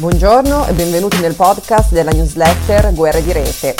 Buongiorno e benvenuti nel podcast della newsletter Guerre di Rete.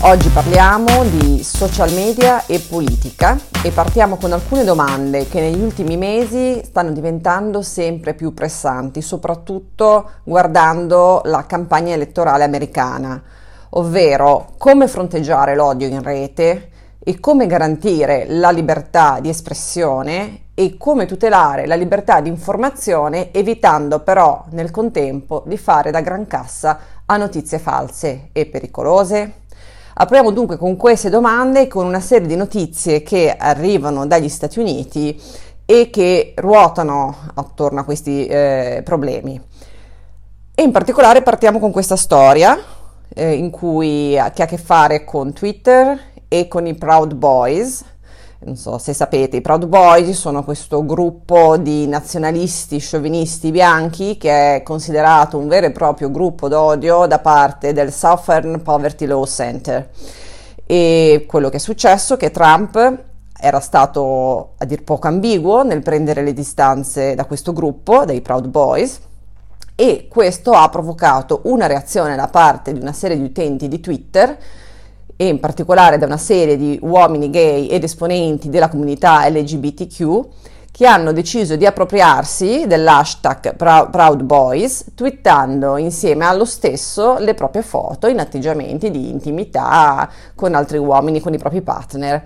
Oggi parliamo di social media e politica e partiamo con alcune domande che negli ultimi mesi stanno diventando sempre più pressanti, soprattutto guardando la campagna elettorale americana, ovvero come fronteggiare l'odio in rete e come garantire la libertà di espressione e come tutelare la libertà di informazione evitando però nel contempo di fare da gran cassa a notizie false e pericolose? Apriamo dunque con queste domande con una serie di notizie che arrivano dagli Stati Uniti e che ruotano attorno a questi eh, problemi. E in particolare partiamo con questa storia eh, cui, che ha a che fare con Twitter e con i Proud Boys, non so se sapete, i Proud Boys sono questo gruppo di nazionalisti sciovinisti bianchi che è considerato un vero e proprio gruppo d'odio da parte del Southern Poverty Law Center. E quello che è successo è che Trump era stato a dir poco ambiguo nel prendere le distanze da questo gruppo, dei Proud Boys, e questo ha provocato una reazione da parte di una serie di utenti di Twitter e in particolare da una serie di uomini gay ed esponenti della comunità LGBTQ che hanno deciso di appropriarsi dell'hashtag Proud Boys, twittando insieme allo stesso le proprie foto in atteggiamenti di intimità con altri uomini, con i propri partner.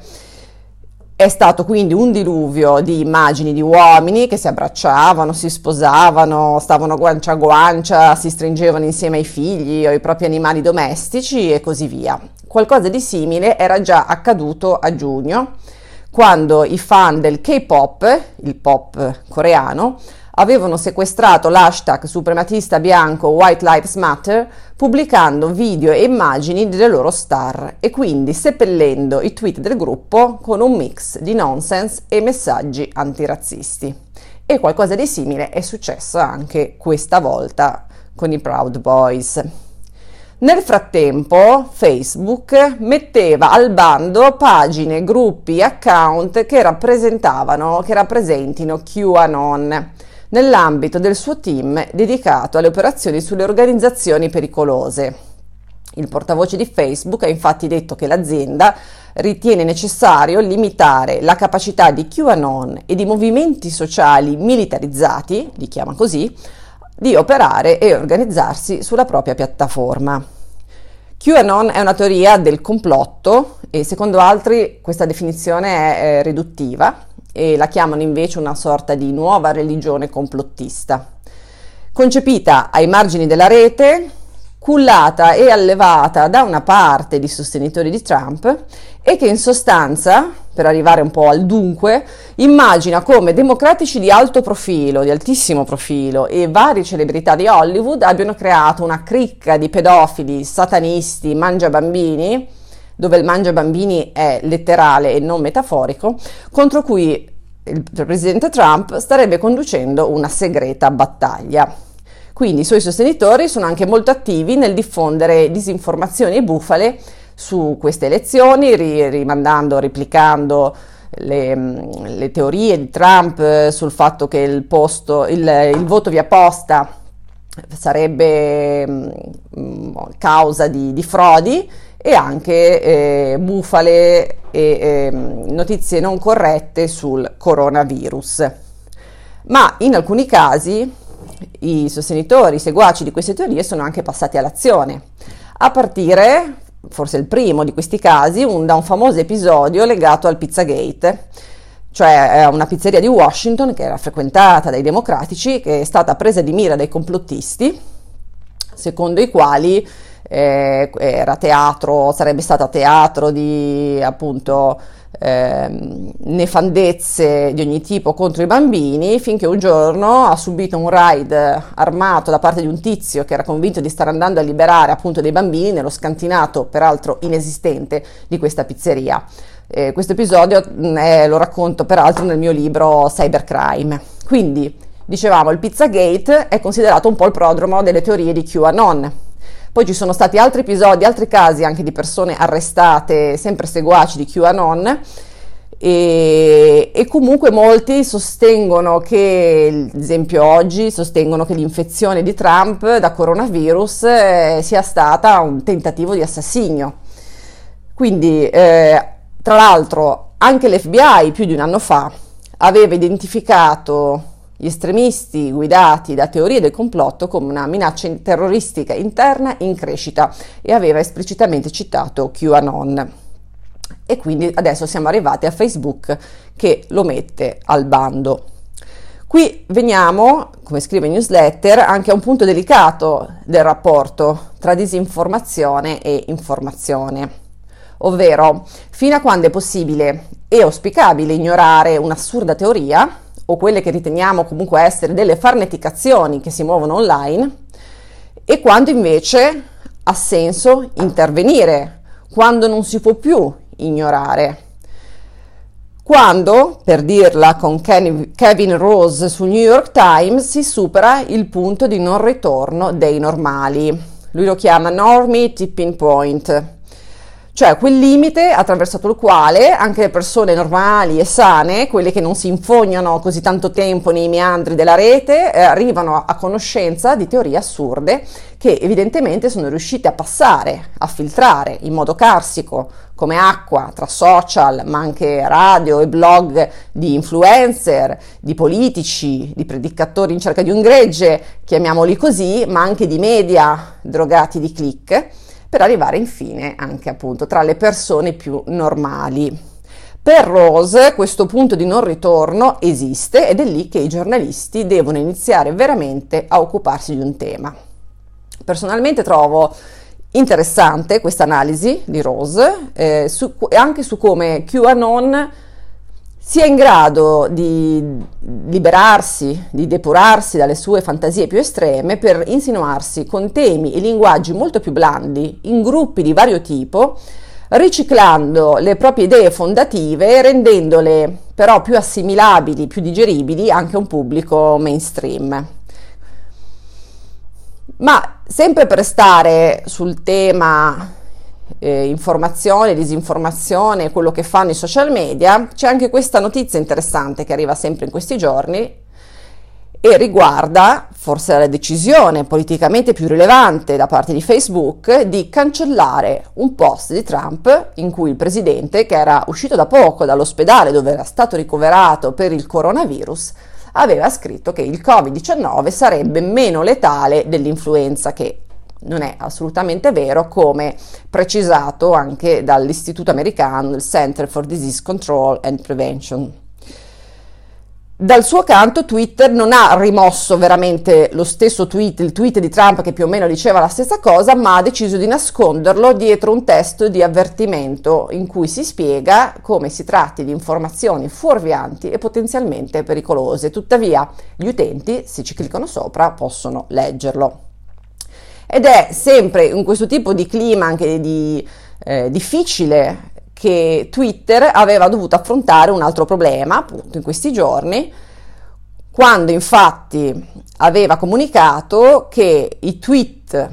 È stato quindi un diluvio di immagini di uomini che si abbracciavano, si sposavano, stavano guancia a guancia, si stringevano insieme ai figli o ai propri animali domestici e così via. Qualcosa di simile era già accaduto a giugno, quando i fan del K-pop, il pop coreano, avevano sequestrato l'hashtag suprematista bianco White Lives Matter pubblicando video e immagini delle loro star e quindi seppellendo i tweet del gruppo con un mix di nonsense e messaggi antirazzisti. E qualcosa di simile è successo anche questa volta con i Proud Boys. Nel frattempo Facebook metteva al bando pagine, gruppi, account che rappresentavano, che rappresentino QAnon nell'ambito del suo team dedicato alle operazioni sulle organizzazioni pericolose. Il portavoce di Facebook ha infatti detto che l'azienda ritiene necessario limitare la capacità di QAnon e di movimenti sociali militarizzati, li chiama così, di operare e organizzarsi sulla propria piattaforma. QAnon è una teoria del complotto e secondo altri questa definizione è eh, riduttiva e la chiamano invece una sorta di nuova religione complottista. Concepita ai margini della rete, cullata e allevata da una parte di sostenitori di Trump e che in sostanza, per arrivare un po' al dunque, immagina come democratici di alto profilo, di altissimo profilo e varie celebrità di Hollywood abbiano creato una cricca di pedofili, satanisti, mangiabambini, dove il mangiabambini è letterale e non metaforico, contro cui il presidente Trump starebbe conducendo una segreta battaglia. Quindi i suoi sostenitori sono anche molto attivi nel diffondere disinformazioni e bufale su queste elezioni, rimandando, replicando le, le, teorie di Trump sul fatto che il, posto, il, il voto via posta sarebbe mh, causa di, di, frodi e anche eh, bufale e eh, notizie non corrette sul coronavirus. Ma in alcuni casi i sostenitori, i seguaci di queste teorie sono anche passati all'azione, a partire, forse il primo di questi casi, un, da un famoso episodio legato al Pizzagate, cioè una pizzeria di Washington che era frequentata dai democratici, che è stata presa di mira dai complottisti, secondo i quali eh, era teatro, sarebbe stata teatro di appunto eh, nefandezze di ogni tipo contro i bambini, finché un giorno ha subito un raid armato da parte di un tizio che era convinto di stare andando a liberare appunto dei bambini nello scantinato, peraltro inesistente, di questa pizzeria. Eh, questo episodio eh, lo racconto peraltro nel mio libro Cybercrime. Quindi, dicevamo, il Pizzagate è considerato un po' il prodromo delle teorie di QAnon poi ci sono stati altri episodi, altri casi anche di persone arrestate, sempre seguaci di QAnon, e, e, comunque molti sostengono che, ad esempio oggi, sostengono che l'infezione di Trump da coronavirus eh, sia stata un tentativo di assassinio. Quindi, eh, tra l'altro, anche l'FBI più di un anno fa aveva identificato gli estremisti guidati da teorie del complotto come una minaccia terroristica interna in crescita e aveva esplicitamente citato QAnon e quindi adesso siamo arrivati a Facebook che lo mette al bando. Qui veniamo, come scrive in newsletter, anche a un punto delicato del rapporto tra disinformazione e informazione, ovvero fino a quando è possibile e auspicabile ignorare un'assurda teoria o quelle che riteniamo comunque essere delle farneticazioni che si muovono online e quando invece ha senso intervenire, quando non si può più ignorare. Quando, per dirla con Kevin Rose su New York Times, si supera il punto di non ritorno dei normali. Lui lo chiama Normie Tipping Point, cioè quel limite attraversato il quale anche le persone normali e sane, quelle che non si infognano così tanto tempo nei meandri della rete, eh, arrivano a conoscenza di teorie assurde che evidentemente sono riuscite a passare, a filtrare in modo carsico come acqua tra social, ma anche radio e blog di influencer, di politici, di predicatori in cerca di un gregge, chiamiamoli così, ma anche di media drogati di click per arrivare infine anche appunto tra le persone più normali. Per Rose questo punto di non ritorno esiste ed è lì che i giornalisti devono iniziare veramente a occuparsi di un tema. Personalmente trovo interessante questa analisi di Rose eh, su, anche su come QAnon sia in grado di liberarsi, di depurarsi dalle sue fantasie più estreme per insinuarsi con temi e linguaggi molto più blandi in gruppi di vario tipo, riciclando le proprie idee fondative e rendendole però più assimilabili, più digeribili anche a un pubblico mainstream. Ma sempre per stare sul tema eh, informazione, disinformazione, quello che fanno i social media, c'è anche questa notizia interessante che arriva sempre in questi giorni e riguarda forse la decisione politicamente più rilevante da parte di Facebook di cancellare un post di Trump in cui il presidente, che era uscito da poco dall'ospedale dove era stato ricoverato per il coronavirus, aveva scritto che il Covid-19 sarebbe meno letale dell'influenza che non è assolutamente vero, come precisato anche dall'istituto americano, il Center for Disease Control and Prevention. Dal suo canto Twitter non ha rimosso veramente lo stesso tweet, il tweet di Trump che più o meno diceva la stessa cosa, ma ha deciso di nasconderlo dietro un testo di avvertimento in cui si spiega come si tratti di informazioni fuorvianti e potenzialmente pericolose. Tuttavia gli utenti, se ci cliccano sopra, possono leggerlo. Ed è sempre in questo tipo di clima anche di, eh, difficile che Twitter aveva dovuto affrontare un altro problema, appunto in questi giorni, quando infatti aveva comunicato che i tweet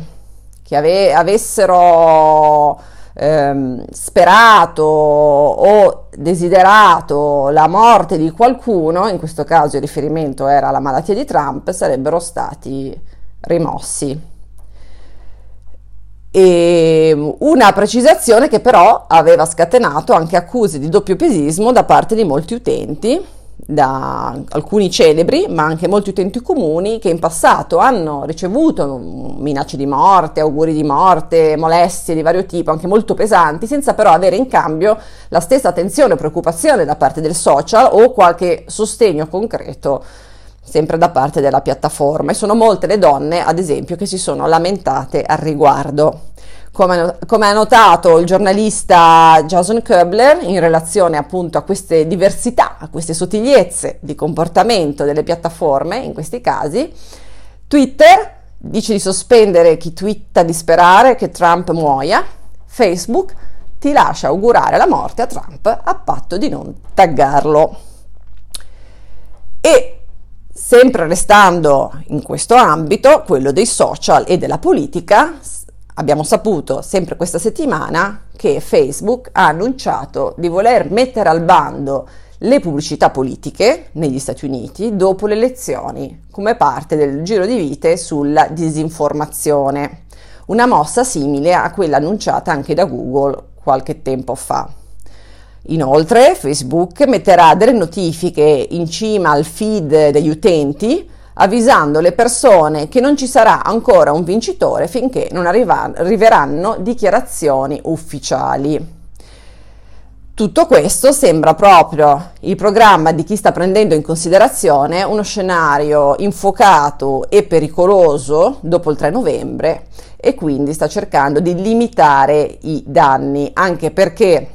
che ave- avessero ehm, sperato o desiderato la morte di qualcuno, in questo caso il riferimento era alla malattia di Trump, sarebbero stati rimossi. E una precisazione che però aveva scatenato anche accuse di doppio pesismo da parte di molti utenti, da alcuni celebri, ma anche molti utenti comuni che in passato hanno ricevuto minacce di morte, auguri di morte, molestie di vario tipo, anche molto pesanti, senza però avere in cambio la stessa attenzione o preoccupazione da parte del social o qualche sostegno concreto sempre da parte della piattaforma e sono molte le donne, ad esempio, che si sono lamentate al riguardo. Come, ha notato il giornalista Jason Köbler in relazione appunto a queste diversità, a queste sottigliezze di comportamento delle piattaforme in questi casi, Twitter dice di sospendere chi twitta di sperare che Trump muoia, Facebook ti lascia augurare la morte a Trump a patto di non taggarlo. E Sempre restando in questo ambito, quello dei social e della politica, abbiamo saputo sempre questa settimana che Facebook ha annunciato di voler mettere al bando le pubblicità politiche negli Stati Uniti dopo le elezioni come parte del giro di vite sulla disinformazione, una mossa simile a quella annunciata anche da Google qualche tempo fa. Inoltre Facebook metterà delle notifiche in cima al feed degli utenti avvisando le persone che non ci sarà ancora un vincitore finché non arriveranno dichiarazioni ufficiali. Tutto questo sembra proprio il programma di chi sta prendendo in considerazione uno scenario infuocato e pericoloso dopo il 3 novembre e quindi sta cercando di limitare i danni, anche perché,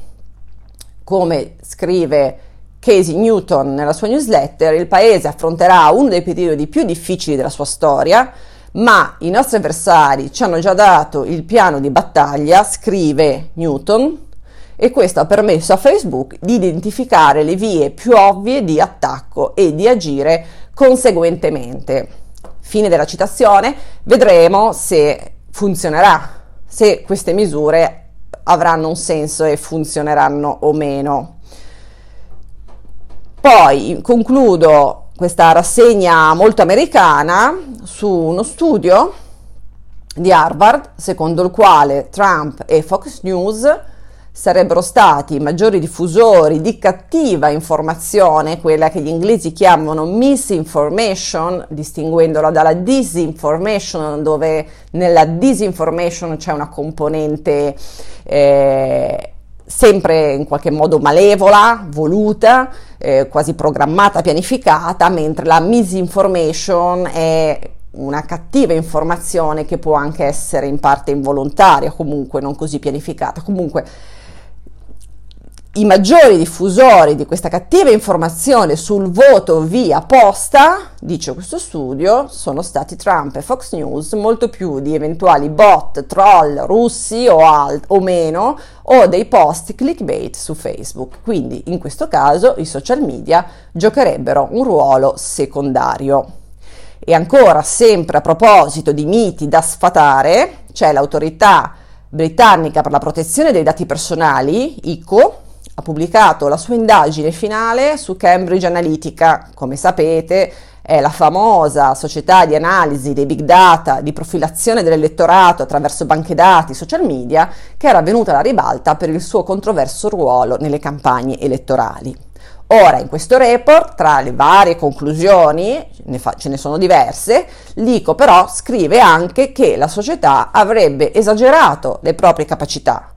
come scrive Casey Newton nella sua newsletter, il paese affronterà uno dei periodi più difficili della sua storia, ma i nostri avversari ci hanno già dato il piano di battaglia, scrive Newton, e questo ha permesso a Facebook di identificare le vie più ovvie di attacco e di agire conseguentemente. Fine della citazione, vedremo se funzionerà, se queste misure avranno un senso e funzioneranno o meno. Poi concludo questa rassegna molto americana su uno studio di Harvard secondo il quale Trump e Fox News sarebbero stati i maggiori diffusori di cattiva informazione, quella che gli inglesi chiamano misinformation, distinguendola dalla disinformation, dove nella disinformation c'è una componente eh, sempre in qualche modo malevola, voluta, eh, quasi programmata, pianificata, mentre la misinformation è una cattiva informazione che può anche essere in parte involontaria, comunque non così pianificata. Comunque i maggiori diffusori di questa cattiva informazione sul voto via posta, dice questo studio, sono stati Trump e Fox News, molto più di eventuali bot, troll russi o, alt, o meno, o dei post clickbait su Facebook. Quindi in questo caso i social media giocherebbero un ruolo secondario. E ancora, sempre a proposito di miti da sfatare, c'è l'autorità britannica per la protezione dei dati personali, ICO, ha pubblicato la sua indagine finale su Cambridge Analytica, come sapete è la famosa società di analisi dei big data, di profilazione dell'elettorato attraverso banche dati, social media, che era venuta alla ribalta per il suo controverso ruolo nelle campagne elettorali. Ora, in questo report, tra le varie conclusioni, ne fa, ce ne sono diverse, l'ICO però scrive anche che la società avrebbe esagerato le proprie capacità,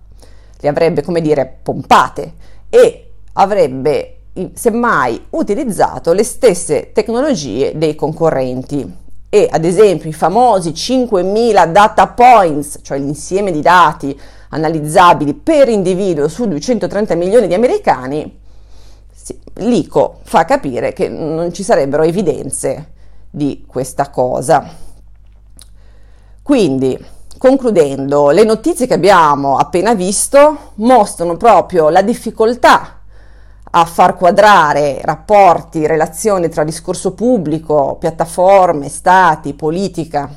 le avrebbe, come dire, pompate e avrebbe semmai utilizzato le stesse tecnologie dei concorrenti e ad esempio i famosi 5.000 data points, cioè l'insieme di dati analizzabili per individuo su 230 milioni di americani, l'ICO fa capire che non ci sarebbero evidenze di questa cosa. Quindi, concludendo, le notizie che abbiamo appena visto mostrano proprio la difficoltà a far quadrare rapporti, relazioni tra discorso pubblico, piattaforme, stati, politica.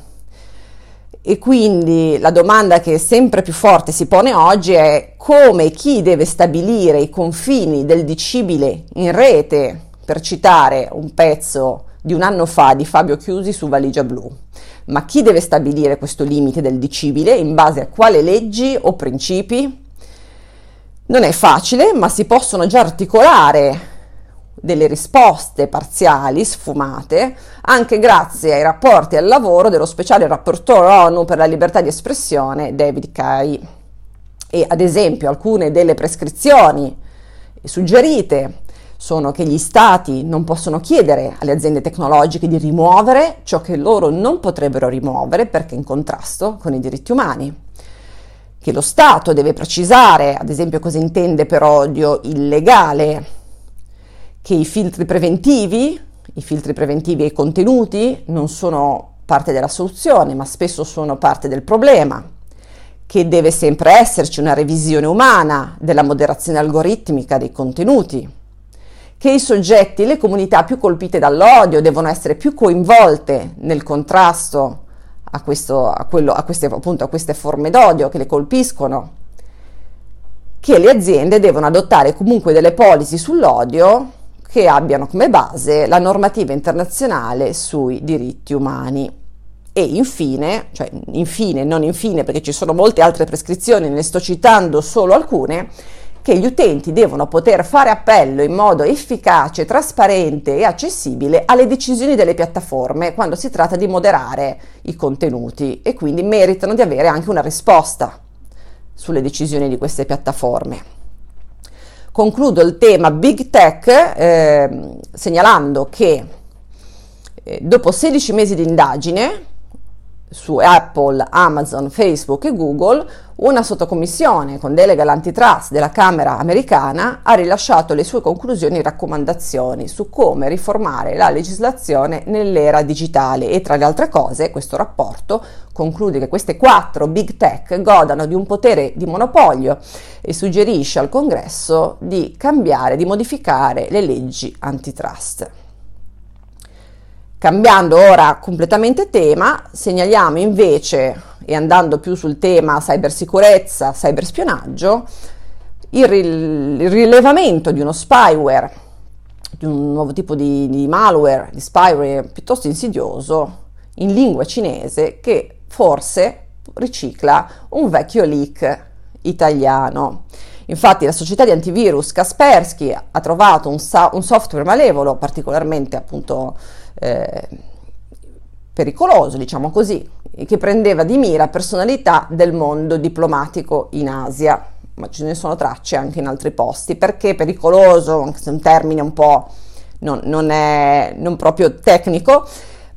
E quindi la domanda che sempre più forte si pone oggi è come chi deve stabilire i confini del dicibile in rete, per citare un pezzo di un anno fa di Fabio Chiusi su Valigia Blu. Ma chi deve stabilire questo limite del dicibile? In base a quale leggi o principi? Non è facile, ma si possono già articolare delle risposte parziali, sfumate, anche grazie ai rapporti al lavoro dello speciale rapportore ONU per la libertà di espressione David Kay. E ad esempio alcune delle prescrizioni suggerite sono che gli stati non possono chiedere alle aziende tecnologiche di rimuovere ciò che loro non potrebbero rimuovere perché in contrasto con i diritti umani. Che lo Stato deve precisare, ad esempio cosa intende per odio illegale, che i filtri preventivi, i filtri preventivi ai contenuti non sono parte della soluzione, ma spesso sono parte del problema, che deve sempre esserci una revisione umana della moderazione algoritmica dei contenuti, che i soggetti le comunità più colpite dall'odio devono essere più coinvolte nel contrasto a, questo, a, quello, a, queste, appunto, a queste forme d'odio che le colpiscono, che le aziende devono adottare comunque delle policy sull'odio che abbiano come base la normativa internazionale sui diritti umani. E infine, cioè infine, non infine perché ci sono molte altre prescrizioni, ne sto citando solo alcune, che gli utenti devono poter fare appello in modo efficace, trasparente e accessibile alle decisioni delle piattaforme quando si tratta di moderare i contenuti e quindi meritano di avere anche una risposta sulle decisioni di queste piattaforme. Concludo il tema Big Tech eh, segnalando che eh, dopo 16 mesi di indagine su Apple, Amazon, Facebook e Google, una sottocommissione con delega all'antitrust della Camera americana ha rilasciato le sue conclusioni e raccomandazioni su come riformare la legislazione nell'era digitale e tra le altre cose questo rapporto conclude che queste quattro big tech godano di un potere di monopolio e suggerisce al Congresso di cambiare, di modificare le leggi antitrust. Cambiando ora completamente tema, segnaliamo invece, e andando più sul tema cybersicurezza, cyberspionaggio, il, il rilevamento di uno spyware, di un nuovo tipo di, di malware, di spyware piuttosto insidioso, in lingua cinese, che forse ricicla un vecchio leak italiano. Infatti la società di antivirus Kaspersky ha trovato un, sa- un software malevolo particolarmente appunto eh, pericoloso, diciamo così, che prendeva di mira personalità del mondo diplomatico in Asia, ma ce ne sono tracce anche in altri posti. Perché pericoloso? Anche se è un termine un po' non, non, è, non proprio tecnico,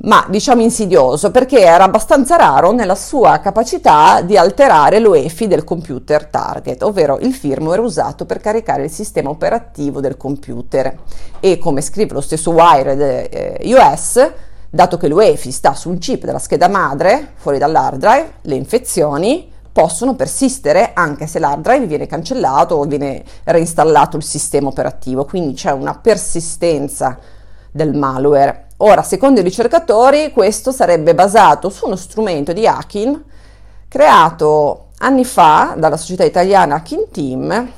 ma diciamo insidioso perché era abbastanza raro nella sua capacità di alterare l'UEFI del computer target, ovvero il firmware usato per caricare il sistema operativo del computer. E come scrive lo stesso Wired eh, US, dato che l'UEFI sta su un chip della scheda madre, fuori dall'hard drive, le infezioni possono persistere anche se l'hard drive viene cancellato o viene reinstallato il sistema operativo, quindi c'è una persistenza del malware. Ora, secondo i ricercatori, questo sarebbe basato su uno strumento di hacking creato anni fa dalla società italiana Hacking Team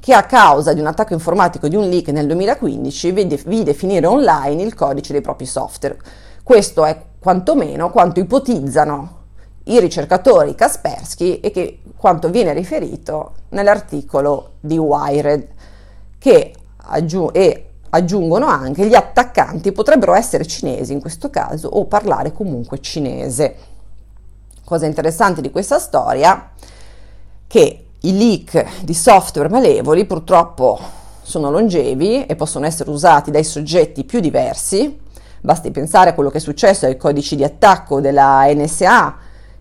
che a causa di un attacco informatico di un leak nel 2015 vide, finire online il codice dei propri software. Questo è quantomeno quanto ipotizzano i ricercatori Kaspersky e che quanto viene riferito nell'articolo di Wired che aggiu- e aggiungono anche gli attaccanti potrebbero essere cinesi in questo caso o parlare comunque cinese. Cosa interessante di questa storia che i leak di software malevoli purtroppo sono longevi e possono essere usati dai soggetti più diversi. Basti pensare a quello che è successo ai codici di attacco della NSA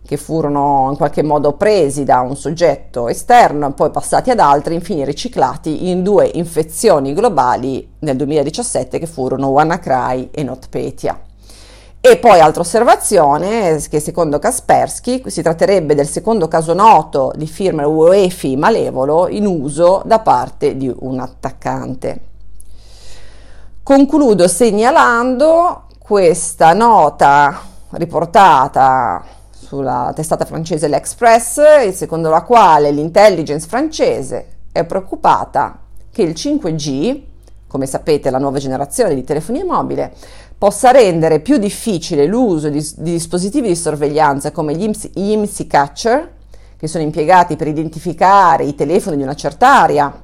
che furono in qualche modo presi da un soggetto esterno, poi passati ad altri, infine riciclati in due infezioni globali nel 2017 che furono WannaCry e NotPetya. E poi altra osservazione, che secondo Kaspersky si tratterebbe del secondo caso noto di firmware UEFI malevolo in uso da parte di un attaccante. Concludo segnalando questa nota riportata sulla testata francese L'Express, secondo la quale l'intelligence francese è preoccupata che il 5G, come sapete la nuova generazione di telefonia mobile, possa rendere più difficile l'uso di, di dispositivi di sorveglianza come gli IMSI catcher, che sono impiegati per identificare i telefoni di una certa area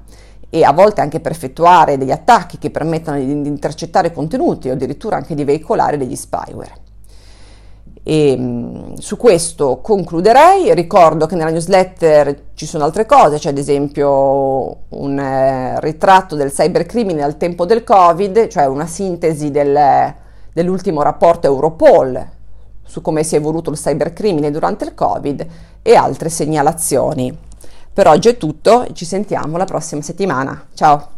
e a volte anche per effettuare degli attacchi che permettono di, di intercettare contenuti o addirittura anche di veicolare degli spyware. E mm, su questo concluderei, ricordo che nella newsletter ci sono altre cose, c'è ad esempio un eh, ritratto del cybercrimine al tempo del Covid, cioè una sintesi del, dell'ultimo rapporto Europol su come si è evoluto il cybercrimine durante il Covid e altre segnalazioni. Per oggi è tutto, ci sentiamo la prossima settimana. Ciao!